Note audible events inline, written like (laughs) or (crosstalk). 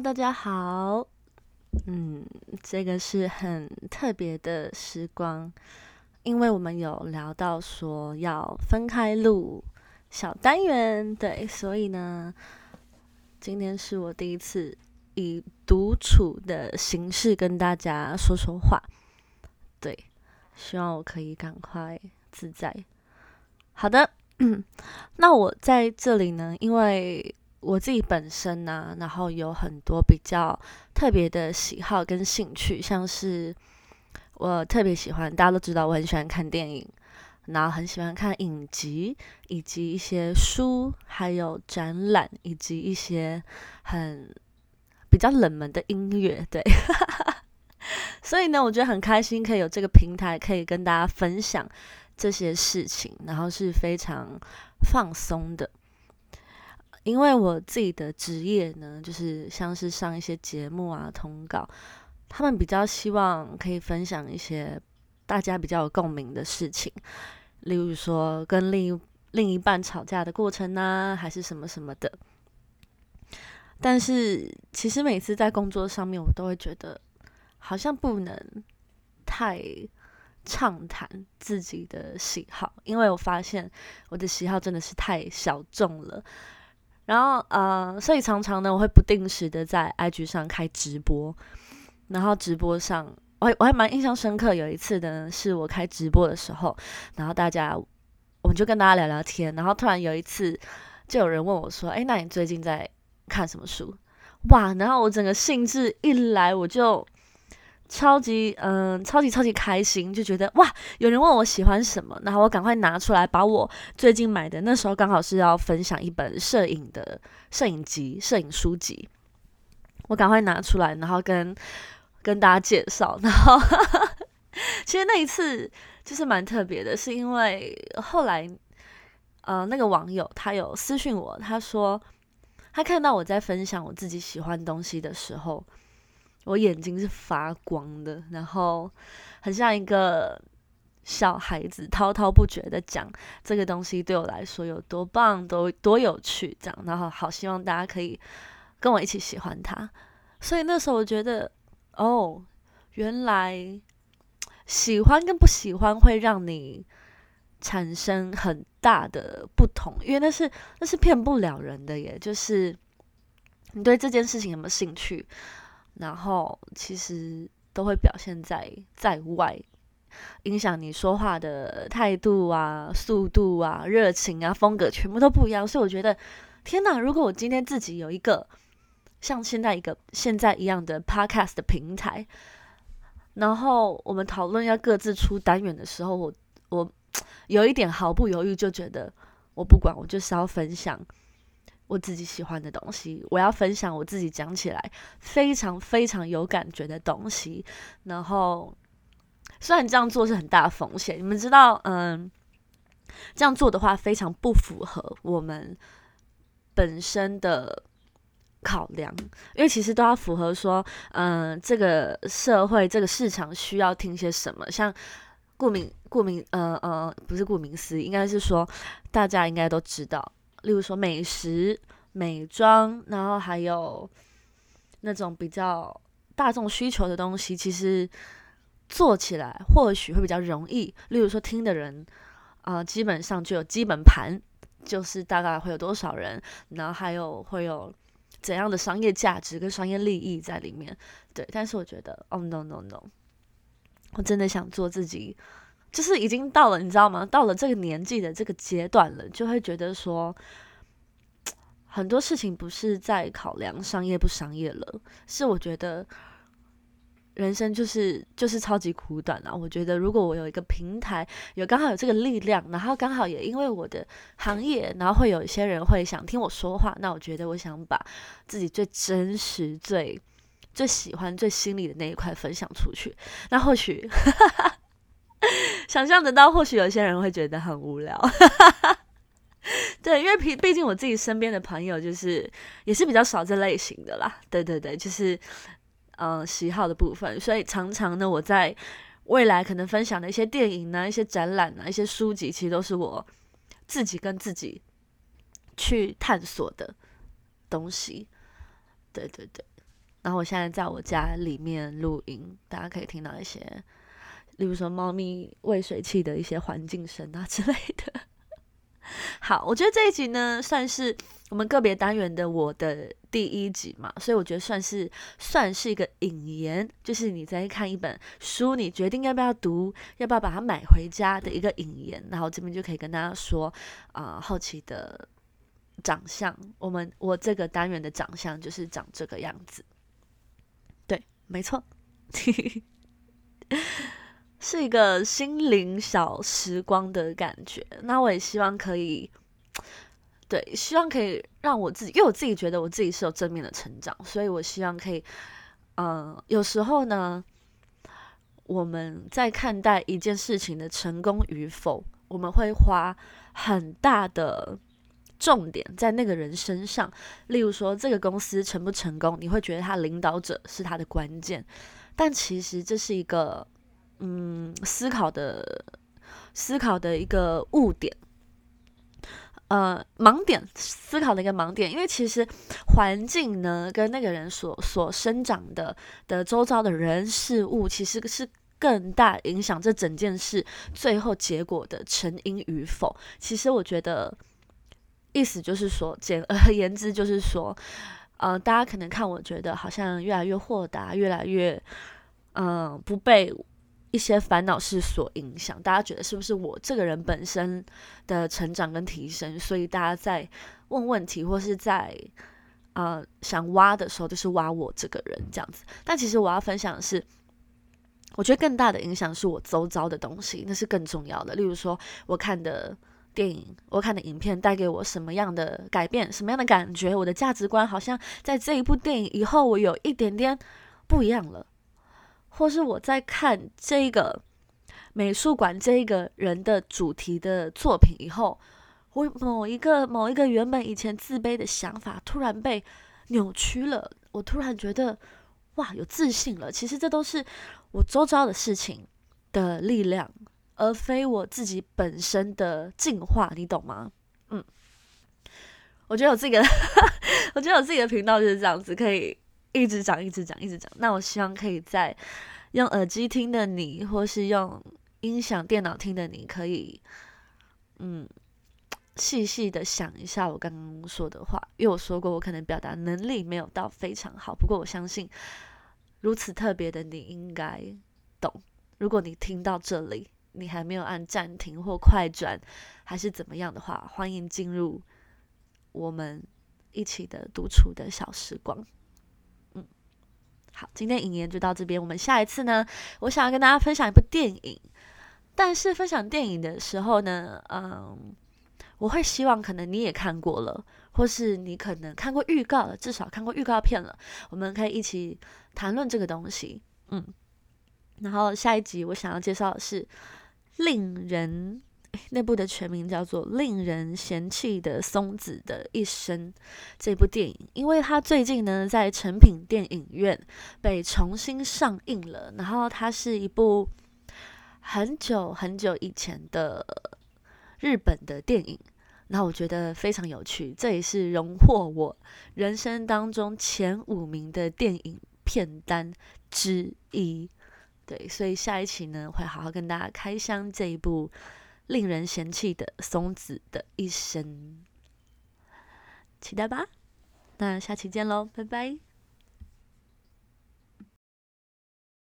大家好。嗯，这个是很特别的时光，因为我们有聊到说要分开录小单元，对，所以呢，今天是我第一次以独处的形式跟大家说说话，对，希望我可以赶快自在。好的，(clears throat) 那我在这里呢，因为。我自己本身呢，然后有很多比较特别的喜好跟兴趣，像是我特别喜欢，大家都知道我很喜欢看电影，然后很喜欢看影集，以及一些书，还有展览，以及一些很比较冷门的音乐，对。(laughs) 所以呢，我觉得很开心，可以有这个平台，可以跟大家分享这些事情，然后是非常放松的。因为我自己的职业呢，就是像是上一些节目啊、通告，他们比较希望可以分享一些大家比较有共鸣的事情，例如说跟另一另一半吵架的过程呢，还是什么什么的。但是其实每次在工作上面，我都会觉得好像不能太畅谈自己的喜好，因为我发现我的喜好真的是太小众了。然后呃，所以常常呢，我会不定时的在 IG 上开直播，然后直播上，我还我还蛮印象深刻。有一次呢，是我开直播的时候，然后大家我们就跟大家聊聊天，然后突然有一次，就有人问我说：“哎，那你最近在看什么书？”哇，然后我整个兴致一来，我就。超级嗯，超级超级开心，就觉得哇，有人问我喜欢什么，然后我赶快拿出来，把我最近买的那时候刚好是要分享一本摄影的摄影集、摄影书籍，我赶快拿出来，然后跟 (laughs) 跟大家介绍。然后 (laughs) 其实那一次就是蛮特别的，是因为后来呃那个网友他有私讯我，他说他看到我在分享我自己喜欢东西的时候。我眼睛是发光的，然后很像一个小孩子滔滔不绝的讲这个东西对我来说有多棒、多多有趣，这样，然后好希望大家可以跟我一起喜欢它。所以那时候我觉得，哦，原来喜欢跟不喜欢会让你产生很大的不同，因为那是那是骗不了人的，耶，就是你对这件事情有没有兴趣。然后其实都会表现在在外，影响你说话的态度啊、速度啊、热情啊、风格全部都不一样。所以我觉得，天哪！如果我今天自己有一个像现在一个现在一样的 podcast 的平台，然后我们讨论要各自出单元的时候，我我 (tsk) 有一点毫不犹豫就觉得，我不管，我就是要分享。我自己喜欢的东西，我要分享我自己讲起来非常非常有感觉的东西。然后，虽然这样做是很大的风险，你们知道，嗯，这样做的话非常不符合我们本身的考量，因为其实都要符合说，嗯，这个社会这个市场需要听些什么。像顾名顾名，呃呃，不是顾名思义，应该是说大家应该都知道。例如说美食、美妆，然后还有那种比较大众需求的东西，其实做起来或许会比较容易。例如说听的人啊，基本上就有基本盘，就是大概会有多少人，然后还有会有怎样的商业价值跟商业利益在里面。对，但是我觉得，哦，no no no，我真的想做自己。就是已经到了，你知道吗？到了这个年纪的这个阶段了，就会觉得说，很多事情不是在考量商业不商业了，是我觉得人生就是就是超级苦短啊！我觉得如果我有一个平台，有刚好有这个力量，然后刚好也因为我的行业，然后会有一些人会想听我说话，那我觉得我想把自己最真实、最最喜欢、最心里的那一块分享出去，那或许。想象得到，或许有些人会觉得很无聊。(laughs) 对，因为毕毕竟我自己身边的朋友就是也是比较少这类型的啦。对对对，就是嗯喜好的部分，所以常常呢，我在未来可能分享的一些电影呢、一些展览啊、一些书籍，其实都是我自己跟自己去探索的东西。对对对，然后我现在在我家里面录音，大家可以听到一些，例如说猫咪喂水器的一些环境声啊之类的。好，我觉得这一集呢，算是我们个别单元的我的第一集嘛，所以我觉得算是算是一个引言，就是你在看一本书，你决定要不要读，要不要把它买回家的一个引言。然后这边就可以跟大家说，啊，好奇的长相，我们我这个单元的长相就是长这个样子。对，没错。(laughs) 是一个心灵小时光的感觉，那我也希望可以，对，希望可以让我自己，因为我自己觉得我自己是有正面的成长，所以我希望可以，嗯，有时候呢，我们在看待一件事情的成功与否，我们会花很大的重点在那个人身上，例如说这个公司成不成功，你会觉得他领导者是他的关键，但其实这是一个。嗯，思考的思考的一个误点，呃，盲点，思考的一个盲点。因为其实环境呢，跟那个人所所生长的的周遭的人事物，其实是更大影响这整件事最后结果的成因与否。其实我觉得，意思就是说，简而言之就是说，呃，大家可能看我觉得好像越来越豁达，越来越嗯不被。一些烦恼是所影响，大家觉得是不是我这个人本身的成长跟提升，所以大家在问问题或是在啊想挖的时候，就是挖我这个人这样子。但其实我要分享的是，我觉得更大的影响是我周遭的东西，那是更重要的。例如说，我看的电影，我看的影片带给我什么样的改变，什么样的感觉，我的价值观好像在这一部电影以后，我有一点点不一样了。或是我在看这个美术馆这一个人的主题的作品以后，我某一个某一个原本以前自卑的想法突然被扭曲了，我突然觉得哇有自信了。其实这都是我周遭的事情的力量，而非我自己本身的进化，你懂吗？嗯，我觉得我自己的，(laughs) 我觉得我自己的频道就是这样子，可以。一直讲，一直讲，一直讲。那我希望可以在用耳机听的你，或是用音响电脑听的你，可以嗯细细的想一下我刚刚说的话。因为我说过，我可能表达能力没有到非常好，不过我相信如此特别的你应该懂。如果你听到这里，你还没有按暂停或快转，还是怎么样的话，欢迎进入我们一起的独处的小时光。好，今天影言就到这边。我们下一次呢，我想要跟大家分享一部电影。但是分享电影的时候呢，嗯，我会希望可能你也看过了，或是你可能看过预告了，至少看过预告片了。我们可以一起谈论这个东西。嗯，然后下一集我想要介绍的是令人。那部的全名叫做《令人嫌弃的松子的一生》这部电影，因为它最近呢在成品电影院被重新上映了。然后它是一部很久很久以前的日本的电影，然后我觉得非常有趣，这也是荣获我人生当中前五名的电影片单之一。对，所以下一期呢会好好跟大家开箱这一部。令人嫌弃的松子的一生，期待吧。那下期见喽，拜拜。